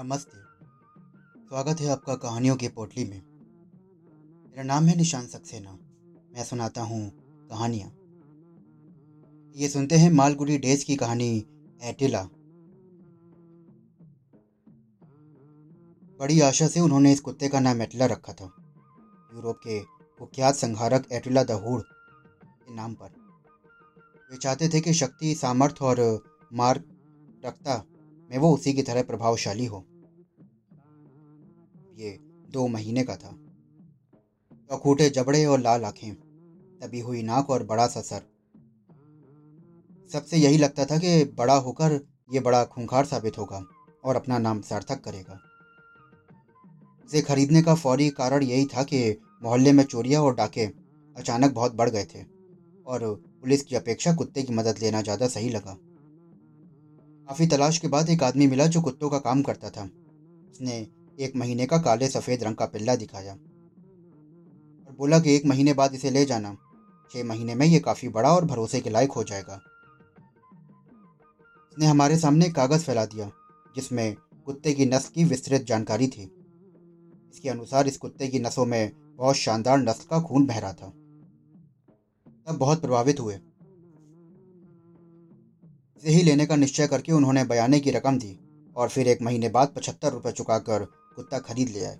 नमस्ते। स्वागत है आपका कहानियों के पोटली में। मेरा नाम है निशान सक्सेना। मैं सुनाता हूँ कहानियाँ। ये सुनते हैं मालगुडी डेज़ की कहानी एटिला। बड़ी आशा से उन्होंने इस कुत्ते का नाम एटिला रखा था। यूरोप के कुख्यात संहारक एटिला दहूड़ के नाम पर। वे चाहते थे कि शक्ति, सामर्थ्य और मार्ग रखता में वो उसी की तरह प्रभावशाली हो। ये दो महीने का था। चौखूटे जबड़े और लाल आँखें, तभी हुई नाक और बड़ा सा सर। सबसे यही लगता था कि बड़ा होकर ये बड़ा खूंखार साबित होगा और अपना नाम सार्थक करेगा। इसे खरीदने का फौरी कारण यही था कि मोहल्ले में चोरियाँ और डाके अचानक बहुत बढ़ गए थे और पुलिस की अपेक्षा कुत्ते की मदद लेना ज़्यादा सही लगा। काफ़ी तलाश के बाद एक आदमी मिला जो कुत्तों का काम करता था। उसने एक महीने का काले सफ़ेद रंग का पिल्ला दिखाया और बोला कि एक महीने बाद इसे ले जाना। छः महीने में ये काफ़ी बड़ा और भरोसे के लायक हो जाएगा। उसने हमारे सामने कागज़ फैला दिया, जिसमें कुत्ते की नस्ल की विस्तृत जानकारी थी। इसके अनुसार इस कुत्ते की नसों में बहुत शानदार नस्ल का खून बह रहा था। तब बहुत प्रभावित हुए। इसे ही लेने का निश्चय करके उन्होंने बयाने की रकम दी और फिर एक महीने बाद पचहत्तर रुपये चुकाकर कुत्ता खरीद ले आए।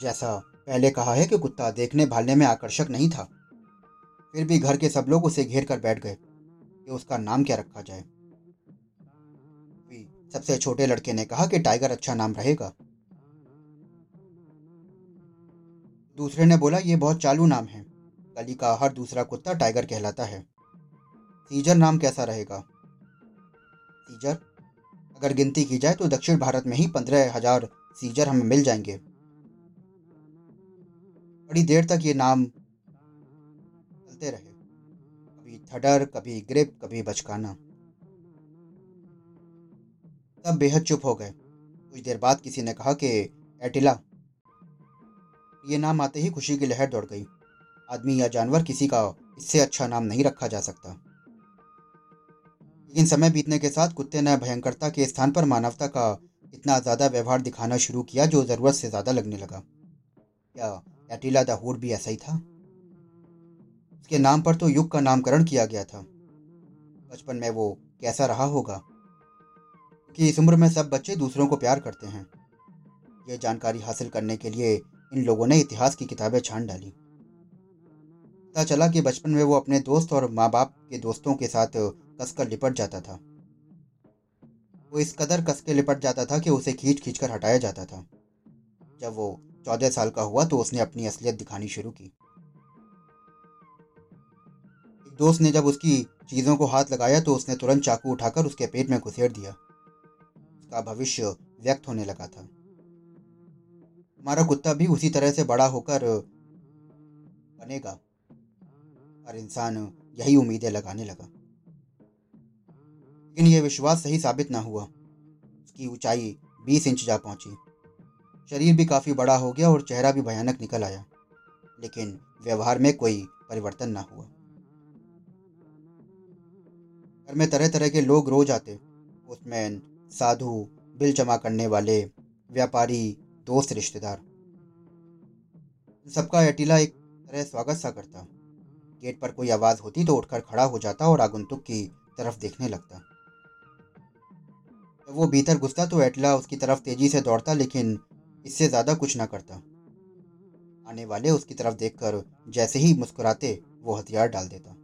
जैसा पहले कहा है कि कुत्ता देखने भालने में आकर्षक नहीं था। फिर भी घर के सब लोग उसे घेर कर बैठ गए कि उसका नाम क्या रखा जाए। सबसे छोटे लड़के ने कहा कि टाइगर अच्छा नाम रहेगा। दूसरे ने बोला यह बहुत चालू नाम है। गली का हर दूसरा कुत्ता टाइगर कहलाता है। सीजर नाम कैसा रहेगा? सीजर? अगर गिनती की जाए तो दक्षिण भारत में ही पंद्रह हज़ार सीजर हमें मिल जाएँगे। बड़ी देर तक ये नाम चलते रहे। कभी थडर, कभी ग्रिप, कभी बचकाना। तब बेहद चुप हो गए। कुछ देर बाद किसी ने कहा कि, एटिला। ये नाम आते ही खुशी की लहर दौड़ गई। आदमी या जानवर किसी का इससे अच्छा नाम नहीं रखा जा सकता। लेकिन समय बीतने के साथ कुत्ते ने भयंकरता के स्थान पर मानवता का इतना ज़्यादा व्यवहार दिखाना शुरू किया जो ज़रूरत से ज़्यादा लगने लगा। क्या एटिला द हुड भी ऐसा ही था? उसके नाम पर तो युग का नामकरण किया गया था। बचपन में वो कैसा रहा होगा? कि इस उम्र में सब बच्चे दूसरों को प्यार करते हैं। ये जानकारी हासिल करने के लिए इन लोगों ने इतिहास की किताबें छान डाली। पता चला कि बचपन में वो अपने दोस्त और माँ बाप के दोस्तों के साथ कसकर लिपट जाता था। वो इस कदर कस के लिपट जाता था कि उसे खींच खींच कर हटाया जाता था। जब वो चौदह साल का हुआ तो उसने अपनी असलियत दिखानी शुरू की। एक दोस्त ने जब उसकी चीज़ों को हाथ लगाया तो उसने तुरंत चाकू उठाकर उसके पेट में घुसेड़ दिया। उसका भविष्य व्यक्त होने लगा था। हमारा कुत्ता भी उसी तरह से बड़ा होकर बनेगा, हर इंसान यही उम्मीदें लगाने लगा। लेकिन यह विश्वास सही साबित ना हुआ। उसकी ऊंचाई बीस इंच जा पहुँची। शरीर भी काफ़ी बड़ा हो गया और चेहरा भी भयानक निकल आया, लेकिन व्यवहार में कोई परिवर्तन ना हुआ। घर में तरह तरह के लोग रोज आते। पोस्टमैन, साधु, बिल जमा करने वाले, व्यापारी, दोस्त, रिश्तेदार। सबका एटिला एक तरह स्वागत सा करता। गेट पर कोई आवाज़ होती तो उठकर खड़ा हो जाता और आगंतुक की तरफ़ देखने लगता। जब वो भीतर घुसता तो एटला उसकी तरफ़ तेज़ी से दौड़ता, लेकिन इससे ज़्यादा कुछ ना करता। आने वाले उसकी तरफ़ देखकर जैसे ही मुस्कुराते, वो हथियार डाल देता।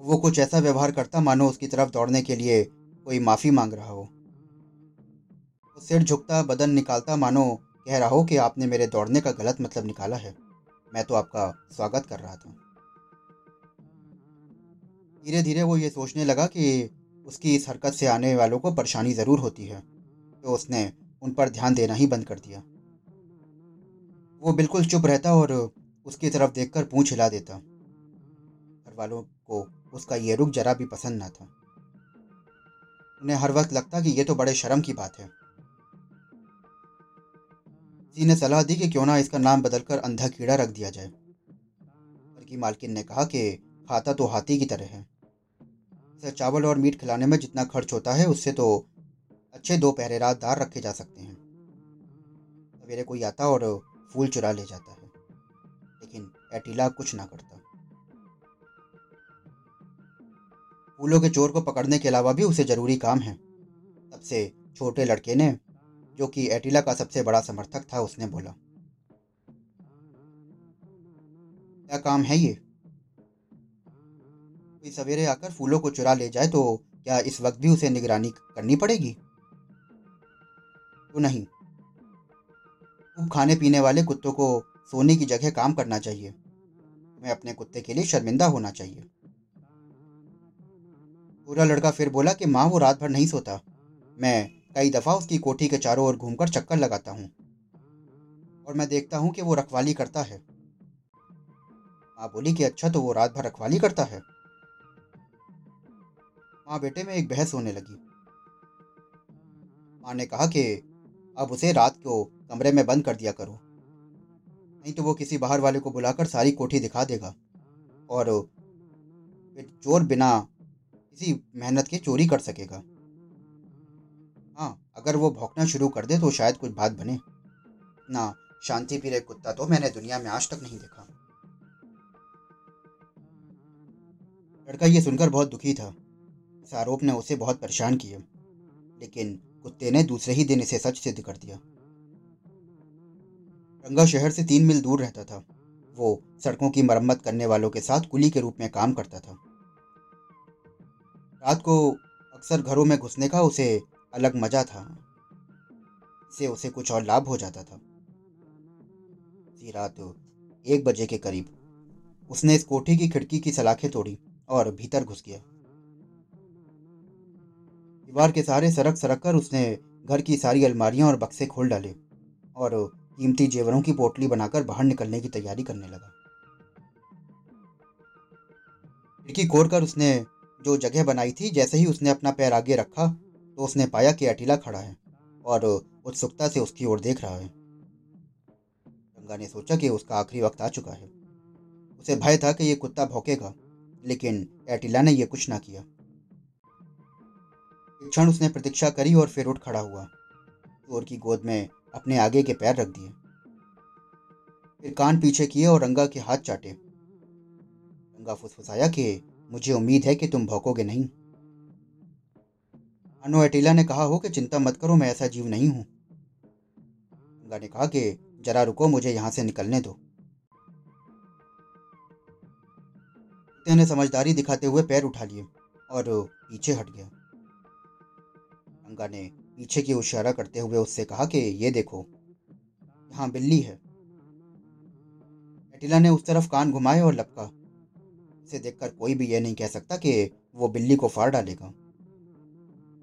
वो कुछ ऐसा व्यवहार करता, मानो उसकी तरफ़ दौड़ने के लिए कोई माफ़ी मांग रहा हो। वो सिर झुकता, बदन निकालता, मानो कह रहा हो कि आपने मेरे दौड़ने का गलत मतलब निकाला है। मैं तो आपका स्वागत कर रहा था। धीरे धीरे वो ये सोचने लगा कि उसकी इस हरकत से आने वालों को परेशानी ज़रूर होती है तो उसने उन पर ध्यान देना ही बंद कर दिया। वो बिल्कुल चुप रहता और उसकी तरफ़ देखकर पूंछ हिला देता। घर वालों को उसका ये रुख जरा भी पसंद ना था। उन्हें हर वक्त लगता कि ये तो बड़े शर्म की बात है। किसी ने सलाह दी कि क्यों ना इसका नाम बदलकर अंधा कीड़ा रख दिया जाए। घर की मालकिन ने कहा कि खाता तो हाथी की तरह है। चावल और मीट खिलाने में जितना खर्च होता है, उससे तो अच्छे दो पहरेदार रखे जा सकते हैं। सवेरे कोई आता और फूल चुरा ले जाता है, लेकिन एटीला कुछ ना करता। फूलों के चोर को पकड़ने के अलावा भी उसे ज़रूरी काम है। सबसे छोटे लड़के ने, जो कि एटीला का सबसे बड़ा समर्थक था, उसने बोला, क्या काम है ये? कोई सवेरे आकर फूलों को चुरा ले जाए तो क्या इस वक्त भी उसे निगरानी करनी पड़ेगी? तो नहीं। खूब खाने पीने वाले कुत्तों को सोने की जगह काम करना चाहिए। मैं अपने कुत्ते के लिए शर्मिंदा होना चाहिए। पूरा लड़का फिर बोला कि माँ, वो रात भर नहीं सोता। मैं कई दफ़ा उसकी कोठी के चारों ओर घूमकर चक्कर लगाता हूँ। और मैं देखता हूँ कि वो रखवाली करता है। माँ बोली कि अच्छा तो वो रात भर रखवाली करता है। माँ बेटे में एक बहस होने लगी। माँ ने कहा कि, अब उसे रात को कमरे में बंद कर दिया करो। नहीं तो वो किसी बाहर वाले को बुलाकर सारी कोठी दिखा देगा और चोर बिना किसी मेहनत के चोरी कर सकेगा। हाँ अगर वो भौंकना शुरू कर दे तो शायद कुछ बात बने। ना शांति प्रिय कुत्ता तो मैंने दुनिया में आज तक नहीं देखा। लड़का ये सुनकर बहुत दुखी था। इस आरोप ने उसे बहुत परेशान किया, लेकिन कुत्ते ने दूसरे ही दिन इसे सच सिद्ध कर दिया। रंगा शहर से तीन मील दूर रहता था। वो सड़कों की मरम्मत करने वालों के साथ कुली के रूप में काम करता था। रात को अक्सर घरों में घुसने का उसे अलग मज़ा था, इससे उसे कुछ और लाभ हो जाता था। इसी रात एक बजे के करीब, उसने इस कोठी की खिड़की की सलाखें तोड़ी और भीतर घुस गया। दीवार के सहारे सरक सरक कर उसने घर की सारी अलमारियाँ और बक्से खोल डाले और कीमती जेवरों की पोटली बनाकर बाहर निकलने की तैयारी करने लगा। खिड़की खोल कर उसने जो जगह बनाई थी, जैसे ही उसने अपना पैर आगे रखा तो उसने पाया कि अटीला खड़ा है और उत्सुकता से उसकी ओर देख रहा है। गंगा ने सोचा कि उसका आखिरी वक्त आ चुका है। उसे भय था कि यह कुत्ता भौंकेगा, लेकिन एटिला ने यह कुछ ना किया। क्षण उसने प्रतीक्षा करी और फिर उठ खड़ा हुआ। चोर की गोद में अपने आगे के पैर रख दिए। फिर कान पीछे किए और रंगा के हाथ चाटे। रंगा फुसफुसाया कि, मुझे उम्मीद है कि तुम भौंकोगे नहीं। अनु एटिला ने कहा, हो कि चिंता मत करो, मैं ऐसा जीव नहीं हूँ। गंगा ने कहा कि, जरा रुको, मुझे यहाँ से निकलने दो। ने समझदारी दिखाते हुए पैर उठा लिए और पीछे हट गया। गंगा ने पीछे की इशारा करते हुए उससे कहा कि ये देखो, यहाँ बिल्ली है। एटिला ने उस तरफ़ कान घुमाए और लपका। उसे देखकर कोई भी यह नहीं कह सकता कि वो बिल्ली को फाड़ डालेगा।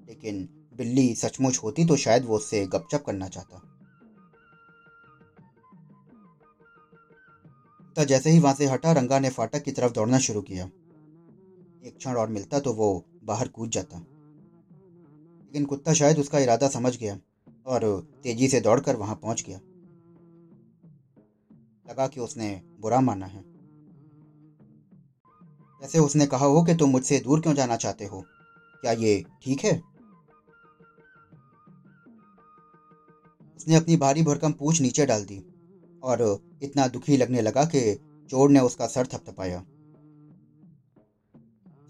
लेकिन बिल्ली सचमुच होती तो शायद वो उससे गपचप करना चाहता। तो जैसे ही वहाँ से हटा रंगा ने फाटक की तरफ़ दौड़ना शुरू किया। एक क्षण और मिलता तो वो बाहर कूद जाता। लेकिन कुत्ता शायद उसका इरादा समझ गया और तेज़ी से दौड़कर वहाँ पहुँच गया। लगा कि उसने बुरा माना है। जैसे उसने कहा हो कि तुम मुझसे दूर क्यों जाना चाहते हो? क्या ये ठीक है? उसने अपनी भारी भरकम पूछ नीचे डाल दी और इतना दुखी लगने लगा कि चोर ने उसका सर थपथपाया।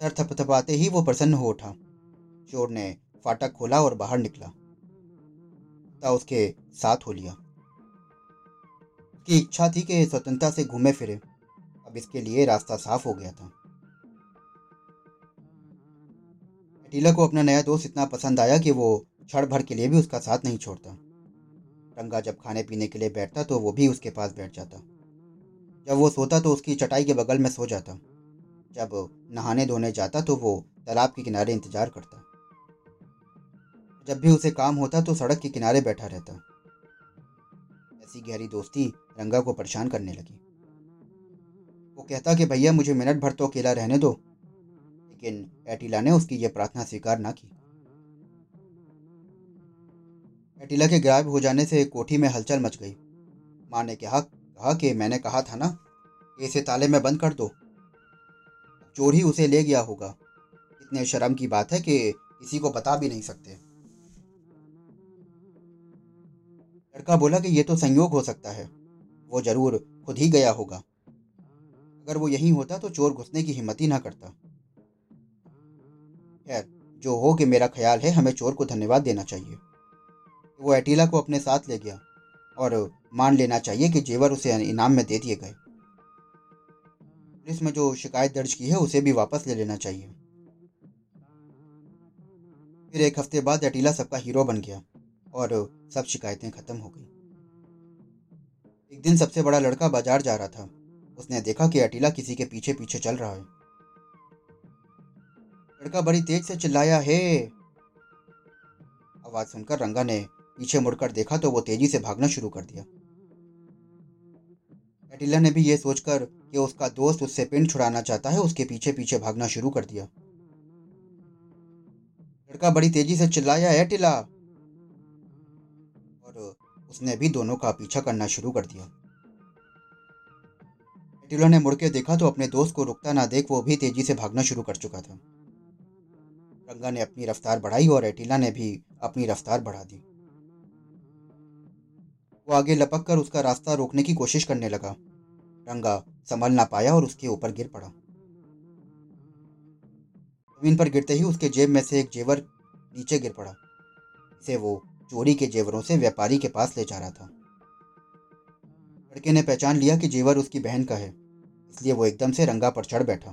सर थपथपाते ही वो प्रसन्न हो उठा। चोर ने फाटक खोला और बाहर निकला। ता उसके साथ हो लिया। की इच्छा थी कि स्वतंत्रता से घूमे फिरे। अब इसके लिए रास्ता साफ़ हो गया था। टीला को अपना नया दोस्त इतना पसंद आया कि वो क्षण भर के लिए भी उसका साथ नहीं छोड़ता। रंगा जब खाने पीने के लिए बैठता तो वो भी उसके पास बैठ जाता। जब वो सोता तो उसकी चटाई के बगल में सो जाता। जब नहाने धोने जाता तो वो तालाब के किनारे इंतज़ार करता। जब भी उसे काम होता तो सड़क के किनारे बैठा रहता। ऐसी गहरी दोस्ती रंगा को परेशान करने लगी। वो कहता कि, भैया, मुझे मिनट भर तो अकेला रहने दो। लेकिन एटिला ने उसकी यह प्रार्थना स्वीकार ना की। कटीला के गायब हो जाने से कोठी में हलचल मच गई। माँ ने कहा कहा कि मैंने कहा था ना इसे ताले में बंद कर दो। चोर ही उसे ले गया होगा। इतने शर्म की बात है कि किसी को बता भी नहीं सकते। लड़का बोला कि ये तो संयोग हो सकता है। वो ज़रूर खुद ही गया होगा। अगर वो यहीं होता तो चोर घुसने की हिम्मत ही ना करता। खैर, जो हो कि मेरा ख्याल है, हमें चोर को धन्यवाद देना चाहिए। वो एटीला को अपने साथ ले गया और मान लेना चाहिए कि जेवर उसे इनाम में दे दिए गए। पुलिस में जो शिकायत दर्ज की है, उसे भी वापस ले लेना चाहिए। फिर एक हफ़्ते बाद एटीला सबका हीरो बन गया। और सब शिकायतें खत्म हो गई। एक दिन सबसे बड़ा लड़का बाज़ार जा रहा था। उसने देखा कि अटीला किसी के पीछे पीछे चल रहा है। लड़का बड़ी तेज से चिल्लाया, हे! आवाज़ सुनकर रंगा ने पीछे मुड़कर देखा तो वो तेज़ी से भागना शुरू कर दिया। अटीला ने भी ये सोचकर कि उसका दोस्त उससे पिंड छुड़ाना चाहता है, उसके पीछे पीछे भागना शुरू कर दिया। लड़का बड़ी तेज़ी से चिल्लाया एटिला उसने भी दोनों का पीछा करना शुरू कर दिया। एटिला ने मुड़ के देखा तो अपने दोस्त को रुकता ना देख वो भी तेज़ी से भागना शुरू कर चुका था। रंगा ने अपनी रफ्तार बढ़ाई और एटिला ने भी अपनी रफ्तार बढ़ा दी। वो आगे लपक कर उसका रास्ता रोकने की कोशिश करने लगा। रंगा संभल ना पाया और उसके ऊपर गिर पड़ा। ज़मीन पर गिरते ही उसके जेब में से एक जेवर नीचे गिर पड़ा। इसे वो चोरी के जेवरों से व्यापारी के पास ले जा रहा था। लड़के ने पहचान लिया कि जेवर उसकी बहन का है, इसलिए वो एकदम से रंगा पर चढ़ बैठा।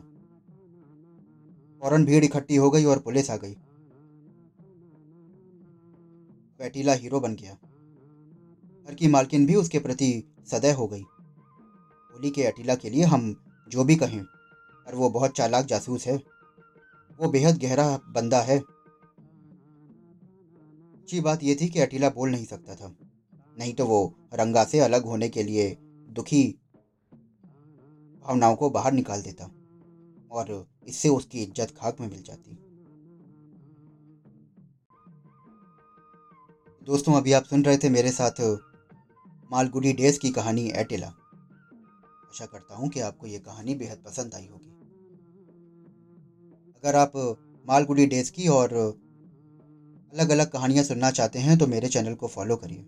फ़ौरन भीड़ इकट्ठी हो गई और पुलिस आ गई। बैटीला हीरो बन गया। घर की मालकिन भी उसके प्रति सदैव हो गई। होली के अटीला के लिए हम जो भी कहें, पर वो बहुत चालाक जासूस है। वो बेहद गहरा बंदा है। अच्छी बात यह थी कि अटीला बोल नहीं सकता था। नहीं तो वो रंगा से अलग होने के लिए दुखी भावनाओं को बाहर निकाल देता और इससे उसकी इज़्ज़त खाक में मिल जाती। दोस्तों, अभी आप सुन रहे थे मेरे साथ मालगुडी डेज़ की कहानी एटिला। आशा करता हूँ कि आपको ये कहानी बेहद पसंद आई होगी। अगर आप मालगुडी डेज़ की और अलग अलग कहानियाँ सुनना चाहते हैं तो मेरे चैनल को फॉलो करिए।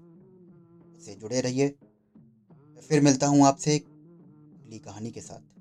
इससे जुड़े रहिए। फिर मिलता हूँ आपसे एक अगली कहानी के साथ।